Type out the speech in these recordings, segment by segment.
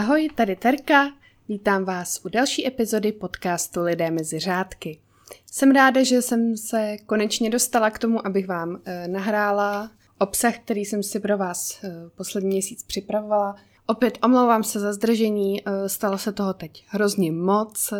Ahoj, tady Terka. Vítám vás u další epizody podcastu Lidé mezi řádky. Jsem ráda, že jsem se konečně dostala k tomu, abych vám e, nahrála obsah, který jsem si pro vás e, poslední měsíc připravovala. Opět omlouvám se za zdržení, e, stalo se toho teď hrozně moc.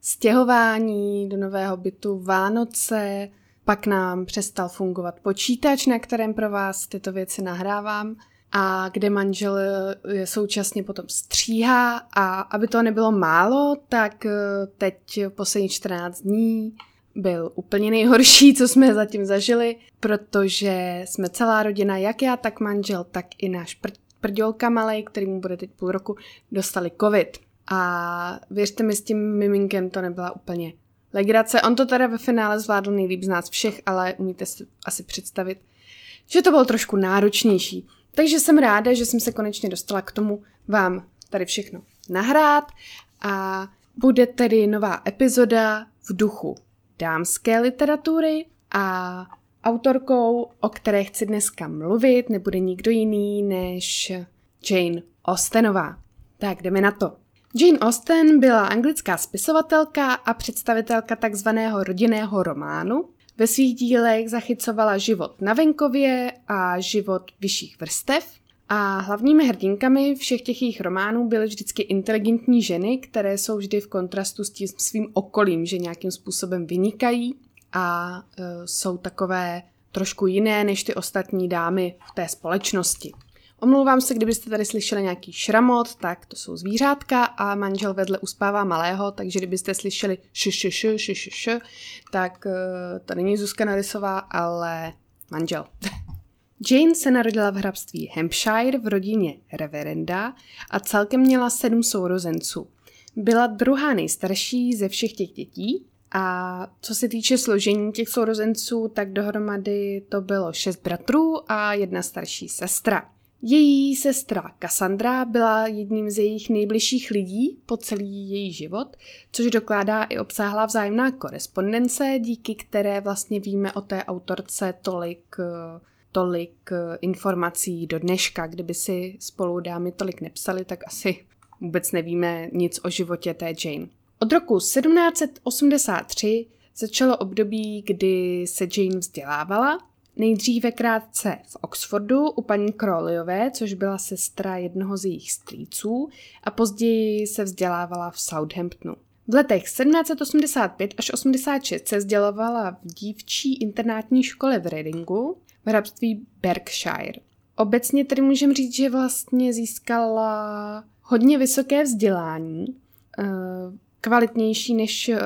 Stěhování do nového bytu, Vánoce, pak nám přestal fungovat počítač, na kterém pro vás tyto věci nahrávám a kde manžel je současně potom stříhá a aby to nebylo málo, tak eh, teď poslední 14 dní byl úplně nejhorší, co jsme zatím zažili, protože jsme celá rodina, jak já, tak manžel, tak i náš pr- prdělka malej, který mu bude teď půl roku, dostali covid. A věřte mi, s tím miminkem to nebyla úplně legrace. On to teda ve finále zvládl nejlíp z nás všech, ale umíte si asi představit, že to bylo trošku náročnější. Takže jsem ráda, že jsem se konečně dostala k tomu vám tady všechno nahrát a bude tedy nová epizoda v duchu dámské literatury a autorkou, o které chci dneska mluvit, nebude nikdo jiný než Jane Austenová. Tak jdeme na to. Jane Austen byla anglická spisovatelka a představitelka takzvaného rodinného románu, ve svých dílech zachycovala život na venkově a život vyšších vrstev. A hlavními hrdinkami všech těch jejich románů byly vždycky inteligentní ženy, které jsou vždy v kontrastu s tím svým okolím, že nějakým způsobem vynikají a e, jsou takové trošku jiné než ty ostatní dámy v té společnosti. Omlouvám se, kdybyste tady slyšeli nějaký šramot, tak to jsou zvířátka a manžel vedle uspává malého, takže kdybyste slyšeli š, š, š, tak uh, to není Zuzka Narisová, ale manžel. Jane se narodila v hrabství Hampshire v rodině reverenda a celkem měla sedm sourozenců. Byla druhá nejstarší ze všech těch dětí a co se týče složení těch sourozenců, tak dohromady to bylo šest bratrů a jedna starší sestra. Její sestra Cassandra byla jedním z jejich nejbližších lidí po celý její život, což dokládá i obsáhlá vzájemná korespondence, díky které vlastně víme o té autorce tolik, tolik informací do dneška. Kdyby si spolu dámy tolik nepsali, tak asi vůbec nevíme nic o životě té Jane. Od roku 1783 začalo období, kdy se Jane vzdělávala Nejdříve krátce v Oxfordu u paní Crowleyové, což byla sestra jednoho z jejich strýců, a později se vzdělávala v Southamptonu. V letech 1785 až 86 se vzdělávala v dívčí internátní škole v Readingu v hrabství Berkshire. Obecně tedy můžeme říct, že vlastně získala hodně vysoké vzdělání, eh, kvalitnější než eh,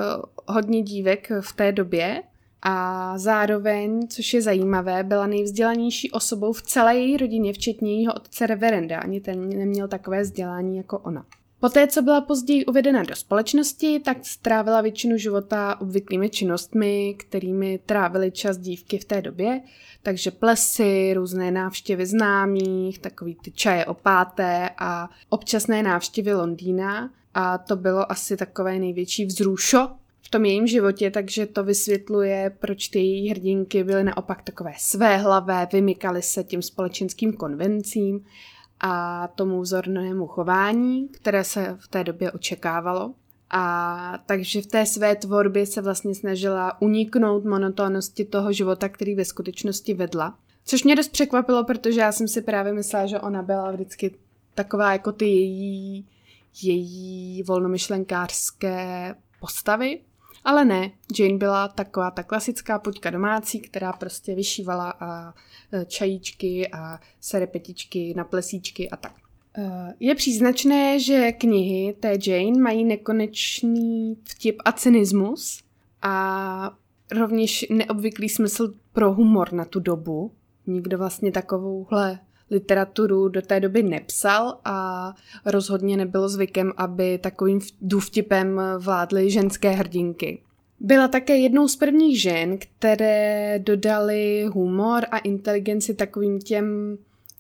hodně dívek v té době, a zároveň, což je zajímavé, byla nejvzdělanější osobou v celé její rodině, včetně jejího otce reverenda. Ani ten neměl takové vzdělání jako ona. Poté, co byla později uvedena do společnosti, tak strávila většinu života obvyklými činnostmi, kterými trávily čas dívky v té době, takže plesy, různé návštěvy známých, takový ty čaje o páté a občasné návštěvy Londýna. A to bylo asi takové největší vzrušo tom jejím životě, takže to vysvětluje, proč ty její hrdinky byly naopak takové svéhlavé, vymykaly se tím společenským konvencím a tomu vzornému chování, které se v té době očekávalo. A takže v té své tvorbě se vlastně snažila uniknout monotónnosti toho života, který ve skutečnosti vedla. Což mě dost překvapilo, protože já jsem si právě myslela, že ona byla vždycky taková jako ty její, její volnomyšlenkářské postavy, ale ne, Jane byla taková ta klasická poťka domácí, která prostě vyšívala a e, čajíčky a serepetičky na plesíčky a tak. E, je příznačné, že knihy té Jane mají nekonečný vtip a cynismus a rovněž neobvyklý smysl pro humor na tu dobu. Nikdo vlastně takovouhle literaturu do té doby nepsal a rozhodně nebylo zvykem, aby takovým důvtipem vládly ženské hrdinky. Byla také jednou z prvních žen, které dodali humor a inteligenci takovým těm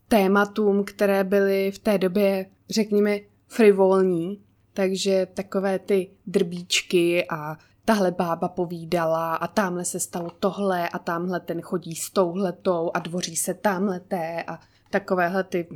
tématům, které byly v té době, řekněme, frivolní. Takže takové ty drbíčky a tahle bába povídala a tamhle se stalo tohle a tamhle ten chodí s touhletou a dvoří se tamhle té a takovéhle ty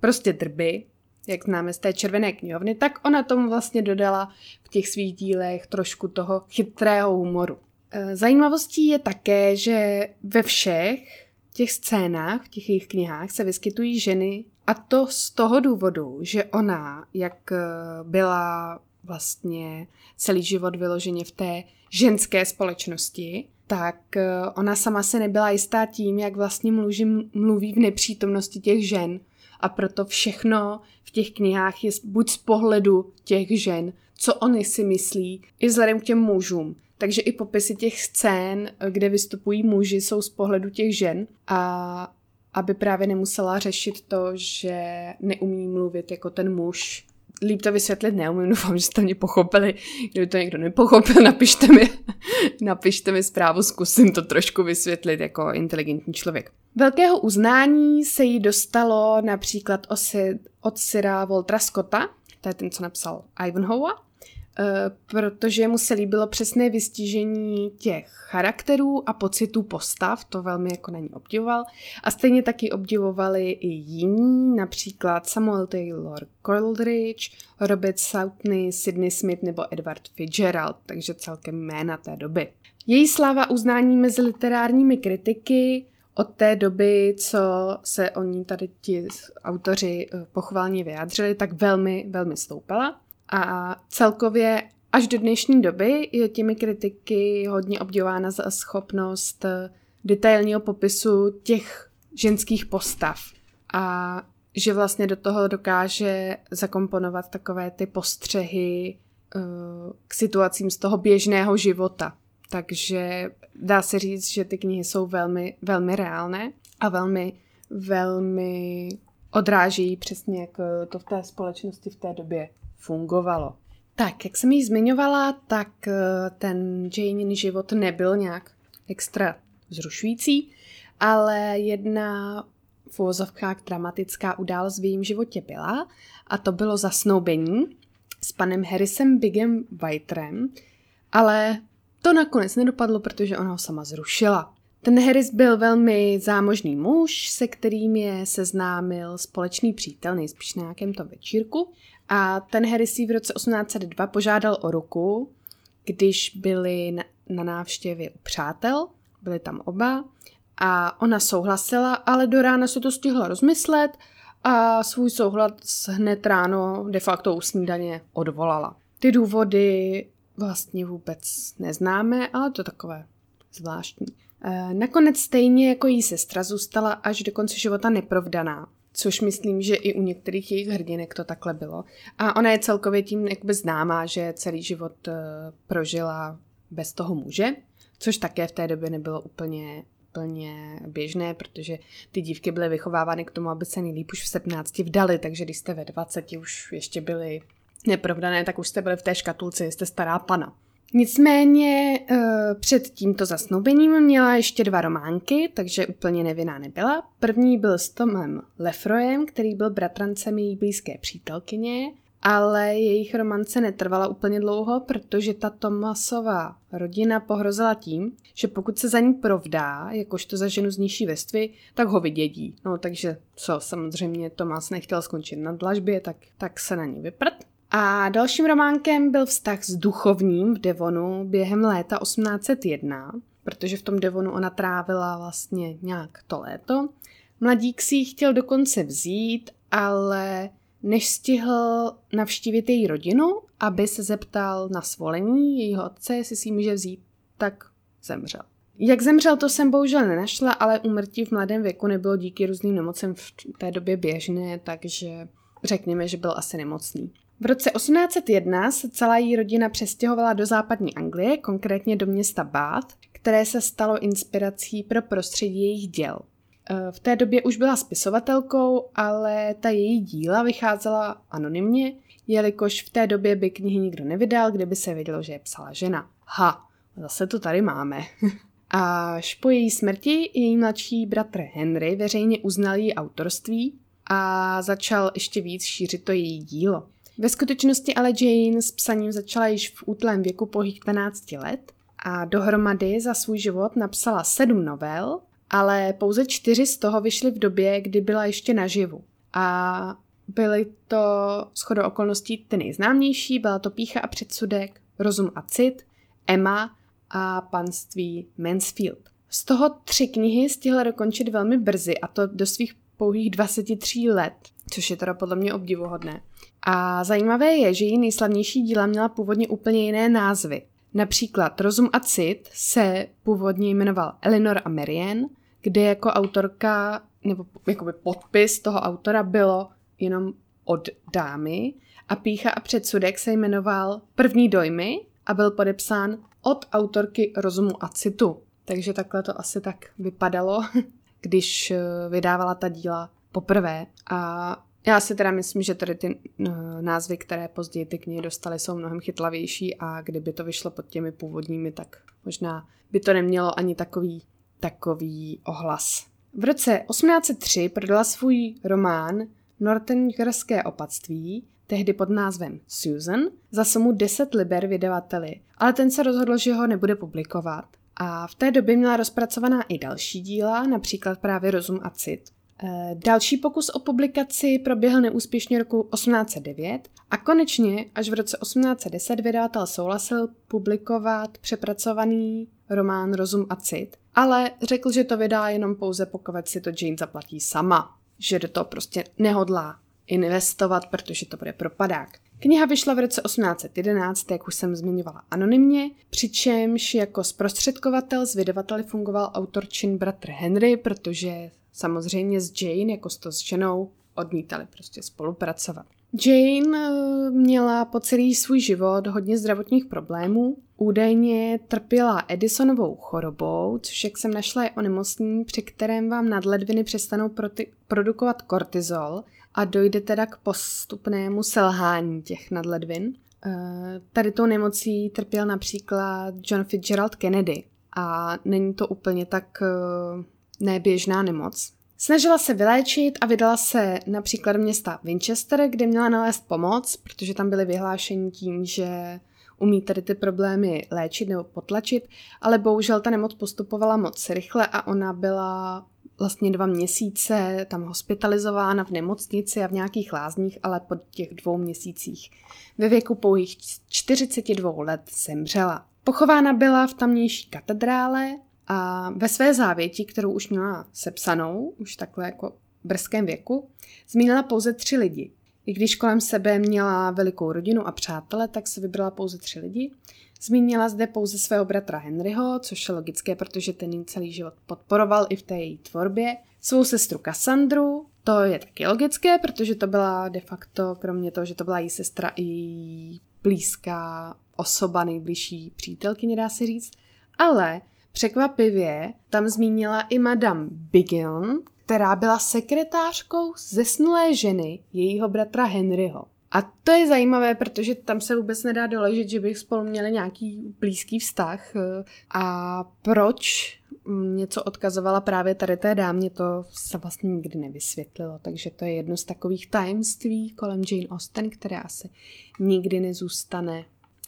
prostě drby. jak známe z té červené knihovny, tak ona tomu vlastně dodala v těch svých dílech trošku toho chytrého humoru. E, zajímavostí je také, že ve všech těch scénách, v těch jejich knihách se vyskytují ženy a to z toho důvodu, že ona, jak e, byla vlastně celý život vyloženě v té ženské společnosti, tak e, ona sama se nebyla jistá tím, jak vlastně mluví, mluví v nepřítomnosti těch žen a proto všechno v těch knihách je buď z pohledu těch žen, co oni si myslí, i vzhledem k těm mužům. Takže i popisy těch scén, kde vystupují muži, jsou z pohledu těch žen a aby právě nemusela řešit to, že neumí mluvit jako ten muž. Líp to vysvětlit neumím, doufám, že jste mě pochopili. Kdyby to někdo nepochopil, napište mi, napište mi zprávu, zkusím to trošku vysvětlit jako inteligentní člověk. Velkého uznání se jí dostalo například od Syra Voltra Scotta, to je ten, co napsal Ivanhoe, protože mu se líbilo přesné vystižení těch charakterů a pocitů postav, to velmi jako na ní obdivoval. A stejně taky obdivovali i jiní, například Samuel Taylor Coleridge, Robert Southney, Sidney Smith nebo Edward Fitzgerald, takže celkem jména té doby. Její sláva uznání mezi literárními kritiky od té doby, co se o ní tady ti autoři eh, pochválně vyjádřili, tak velmi, velmi stoupala. A celkově až do dnešní doby je těmi kritiky hodně obdivována za schopnost eh, detailního popisu těch ženských postav. A že vlastně do toho dokáže zakomponovat takové ty postřehy uh, k situacím z toho běžného života. Takže dá se říct, že ty knihy jsou velmi, velmi reálné a velmi, velmi odráží přesně, jak to v té společnosti v té době fungovalo. Tak, jak jsem ji zmiňovala, tak eh, ten Janein život nebyl nějak extra zrušující, ale jedna v dramatická událost v jejím životě byla a to bylo zasnoubení s panem Harrisem Bigem Whiterem, ale to nakonec nedopadlo, protože ona ho sama zrušila. Ten Harris byl velmi zámožný muž, se kterým je seznámil společný přítel, nejspíš na nějakém to večírku. A ten Harris v roce 1802 požádal o ruku, když byli na, návštěvě u přátel, byli tam oba, a ona souhlasila, ale do rána se to stihla rozmyslet a svůj souhlas hned ráno de facto u snídaně odvolala. Ty důvody vlastně vůbec neznáme, ale to takové zvláštní. E, nakonec stejně jako jí sestra zůstala až do konce života neprovdaná, což myslím, že i u některých jejich hrdinek to takhle bylo. A ona je celkově tím jakoby známá, že celý život e, prožila bez toho muže, což také v té době nebylo úplně úplně běžné, protože ty dívky byly vychovávány k tomu, aby se nejlíp už v 17 vdali, takže když jste ve 20 už ještě byli neprovdané, tak už jste byli v té škatulce, jste stará pana. Nicméně eh, před tímto zasnoubením měla ještě dva románky, takže úplně nevinná nebyla. První byl s Tomem Lefroyem, který byl bratrancem její blízké přítelkyně, ale jejich romance netrvala úplně dlouho, protože ta Tomasová rodina pohrozila tím, že pokud se za ní provdá, jakožto za ženu z nižší vrstvy, tak ho vydědí. No takže co, samozřejmě Tomas nechtěl skončit na dlažbě, tak, tak se na ní vyprt. A dalším románkem byl vztah s duchovním v Devonu během léta 1801, protože v tom Devonu ona trávila vlastně nějak to léto. Mladík si ji chtěl dokonce vzít, ale než stihl navštívit její rodinu, aby se zeptal na svolení jejího otce, jestli si ji může vzít, tak zemřel. Jak zemřel, to jsem bohužel nenašla, ale umrtí v mladém věku nebylo díky různým nemocem v té době běžné, takže řekněme, že byl asi nemocný. V roce 1801 se celá její rodina přestěhovala do západní Anglie, konkrétně do města Bath, které se stalo inspirací pro prostředí jejich děl. E, v té době už byla spisovatelkou, ale ta její díla vycházela anonymně, jelikož v té době by knihy nikdo nevydal, kdyby se vědělo, že je psala žena. Ha, zase to tady máme. Až po její smrti její mladší bratr Henry veřejně uznal její autorství a začal ještě víc šířit to její dílo. Ve skutečnosti ale Jane s psaním začala již v útlém věku pohých 12 let a dohromady za svůj život napsala sedm novel, ale pouze čtyři z toho vyšly v době, kdy byla ještě naživu. A byly to shodou okolností ty nejznámější, byla to Pícha a předsudek, Rozum a cit, Emma a panství Mansfield. Z toho tři knihy stihla dokončit velmi brzy, a to do svých pouhých 23 let, což je teda podle mě obdivuhodné. A zajímavé je, že její nejslavnější díla měla původně úplně jiné názvy. Například Rozum a cit se původně jmenoval Eleanor a Marianne, kde jako autorka, nebo jakoby podpis toho autora bylo jenom od dámy a Pícha a předsudek se jmenoval První dojmy a byl podepsán od autorky Rozumu a citu. Takže takhle to asi tak vypadalo, když eh, vydávala ta díla poprvé. A já si teda myslím, že tady ty uh, názvy, které později ty knihy dostaly, jsou mnohem chytlavější a kdyby to vyšlo pod těmi původními, tak možná by to nemělo ani takový, takový ohlas. V roce 1803 prodala svůj román Nortengerské opatství, tehdy pod názvem Susan, za sumu 10 liber vydavateli, ale ten se rozhodl, že ho nebude publikovat. A v té době měla rozpracovaná i další díla, například právě Rozum a cit. Eh, další pokus o publikaci proběhl neúspěšně roku 1809 a konečně až v roce 1810 vydavatel souhlasil publikovat přepracovaný román Rozum a cit, ale řekl, že to vydá jenom pouze pokud si to Jane zaplatí sama, že do toho prostě nehodlá investovat, protože to bude propadák. Kniha vyšla v roce 1811, jak už jsem zmiňovala, anonymně, přičemž jako zprostředkovatel z vydavateli fungoval autorčin bratr Henry, protože samozřejmě s Jane, jako s to s ženou, odmítali prostě spolupracovat. Jane eh, měla po celý svůj život hodně zdravotních problémů. Údajně trpěla Edisonovou chorobou, což jak jsem našla je onemocnění, při kterém vám nadledviny přestanou proti- produkovat kortizol a dojde teda k postupnému selhání těch nadledvin. Eh, tady tou nemocí trpěl například John Fitzgerald Kennedy a není to úplně tak neběžná nemoc. Snažila se vyléčit a vydala se například města Winchester, kde měla nalézt pomoc, protože tam byly vyhlášení tím, že umí tady ty problémy léčit nebo potlačit, ale bohužel ta nemoc postupovala moc rychle a ona byla vlastně dva měsíce tam hospitalizována v nemocnici a v nějakých lázních, ale po těch dvou měsících ve věku pouhých 42 let zemřela. Pochována byla v tamnější katedrále a ve své závěti, kterou už měla sepsanou, už takhle jako v brzkém věku, zmínila pouze tři lidi. I když kolem sebe měla velikou rodinu a přátele, tak se vybrala pouze tři lidi. Zmínila zde pouze svého bratra Henryho, což je logické, protože ten jí celý život podporoval i v té její tvorbě. Svou sestru Cassandru, to je taky logické, protože to byla de facto, kromě toho, že to byla její sestra i blízká osoba, nejbližší přítelkyně, dá se říct. Ale Překvapivě tam zmínila i Madame Bigiln, která byla sekretářkou zesnulé ženy jejího bratra Henryho. A to je zajímavé, protože tam se vůbec nedá doležet, že bych spolu měli nějaký blízký vztah. A proč něco odkazovala právě tady té dámě, to se vlastně nikdy nevysvětlilo. Takže to je jedno z takových tajemství kolem Jane Austen, které asi nikdy nezůstane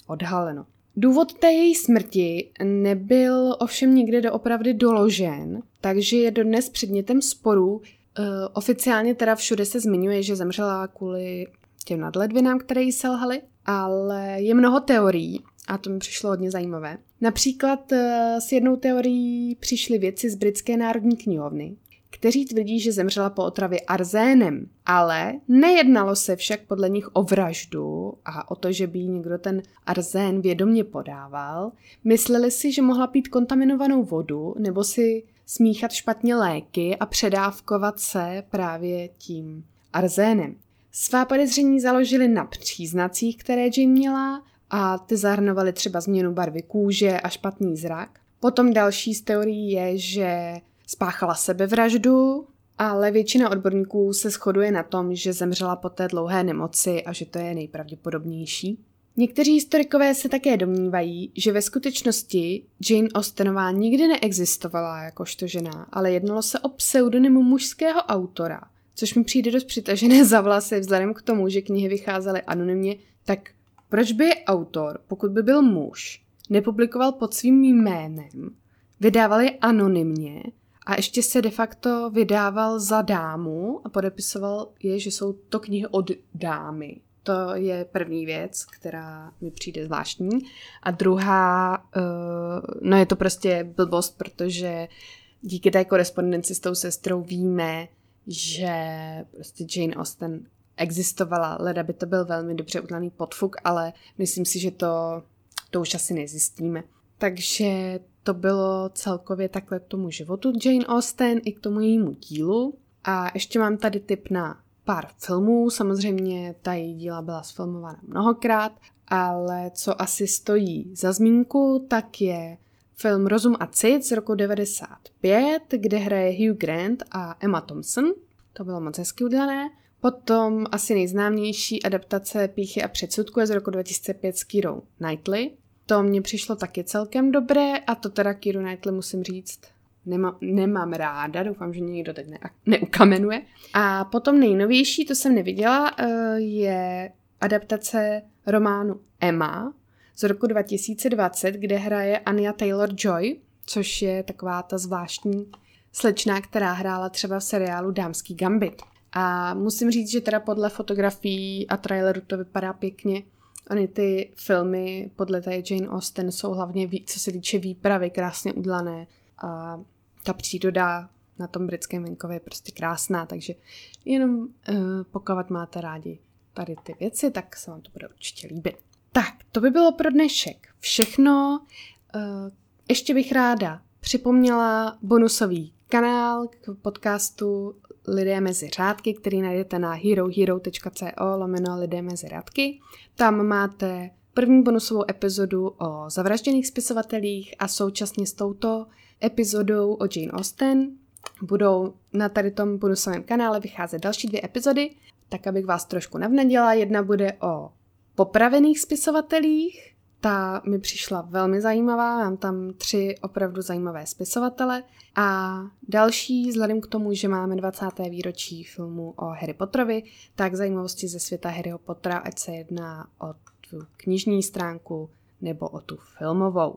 odhaleno. Důvod té její smrti nebyl ovšem nikdy doopravdy doložen, takže je dodnes předmětem sporů. E, oficiálně teda všude se zmiňuje, že zemřela kvůli těm nadledvinám, které jí selhaly, ale je mnoho teorií a to mi přišlo hodně zajímavé. Například e, s jednou teorií přišli věci z britské národní knihovny, kteří tvrdí, že zemřela po otravě arzénem. Ale nejednalo se však podle nich o vraždu a o to, že by jí někdo ten arzén vědomně podával. Mysleli si, že mohla pít kontaminovanou vodu nebo si smíchat špatně léky a předávkovat se právě tím arzénem. Svá podezření založili na příznacích, které Jane měla a ty zahrnovaly třeba změnu barvy kůže a špatný zrak. Potom další z teorií je, že spáchala sebevraždu, ale většina odborníků se shoduje na tom, že zemřela po té dlouhé nemoci a že to je nejpravděpodobnější. Někteří historikové se také domnívají, že ve skutečnosti Jane Austenová nikdy neexistovala jakožto žena, ale jednalo se o pseudonym mužského autora, což mi přijde dost přitažené za vlasy vzhledem k tomu, že knihy vycházely anonymně, tak proč by autor, pokud by byl muž, nepublikoval pod svým jménem, vydával je anonymně A ještě se de facto vydával za dámu a podepisoval je, že jsou to knihy od dámy. To je první věc, která mi přijde zvláštní. A druhá, uh, no je to prostě blbost, protože díky té korespondenci s tou sestrou víme, že prostě Jane Austen existovala. Leda by to byl velmi dobře udělaný podfuk, ale myslím si, že to, to už asi nezjistíme. Takže to bylo celkově takhle k tomu životu Jane Austen i k tomu jejímu dílu. A ještě mám tady tip na pár filmů. Samozřejmě ta její díla byla sfilmována mnohokrát, ale co asi stojí za zmínku, tak je film Rozum a cit z roku 95, kde hraje Hugh Grant a Emma Thompson. To bylo moc hezky udělané. Potom asi nejznámější adaptace Píchy a předsudku je z roku 2005 s Kírou Knightley. To mně přišlo taky celkem dobré a to teda Kíru Knightley musím říct, Nemá, nemám ráda, doufám, že někdo teď ne, neukamenuje. A potom nejnovější, to jsem neviděla, eh, je adaptace románu Emma z roku 2020, kde hraje Anya Taylor-Joy, což je taková ta zvláštní slečná, která hrála třeba v seriálu Dámský gambit. A musím říct, že teda podle fotografií a traileru to vypadá pěkně. Ony ty filmy podle té Jane Austen jsou hlavně, co se týče výpravy, krásně udělané. A ta příroda na tom britském venkově je prostě krásná, takže jenom uh, pokud máte rádi tady ty věci, tak se vám to bude určitě líbit. Tak, to by bylo pro dnešek všechno. Uh, ještě bych ráda připomněla bonusový kanál k podcastu Lidé mezi řádky, který najdete na herohero.co lomeno Lidé mezi řádky. Tam máte první bonusovou epizodu o zavražděných spisovatelích a současně s touto epizodou o Jane Austen budou na tady tom bonusovém kanále vycházet další dvě epizody, tak abych vás trošku navnadila. Jedna bude o popravených spisovatelích, ta mi přišla velmi zajímavá, mám tam tři opravdu zajímavé spisovatele a další, vzhledem k tomu, že máme 20. výročí filmu o Harry Potterovi, tak zajímavosti ze světa Harryho Pottera, ať se jedná o tu knižní stránku nebo o tu filmovou.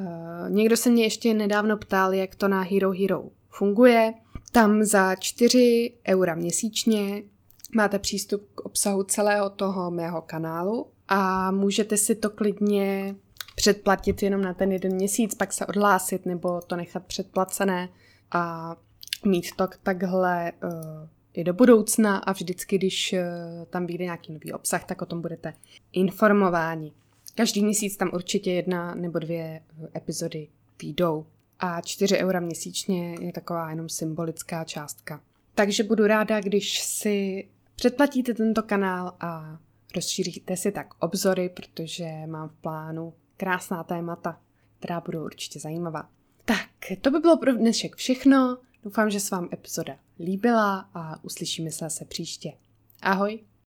Uh, někdo se mě ještě nedávno ptal, jak to na Hero Hero funguje. Tam za 4 eura měsíčně máte přístup k obsahu celého toho mého kanálu a můžete si to klidně předplatit jenom na ten jeden měsíc, pak se odhlásit nebo to nechat předplacené a mít to takhle uh, i do budoucna a vždycky, když uh, tam vyjde nějaký nový obsah, tak o tom budete informováni. Každý měsíc tam určitě jedna nebo dvě epizody výjdou. A 4 eura měsíčně je taková jenom symbolická částka. Takže budu ráda, když si předplatíte tento kanál a rozšíříte si tak obzory, protože mám v plánu krásná témata, která budou určitě zajímavá. Tak, to by bylo pro dnešek všechno. Doufám, že se vám epizoda líbila a uslyšíme se zase příště. Ahoj!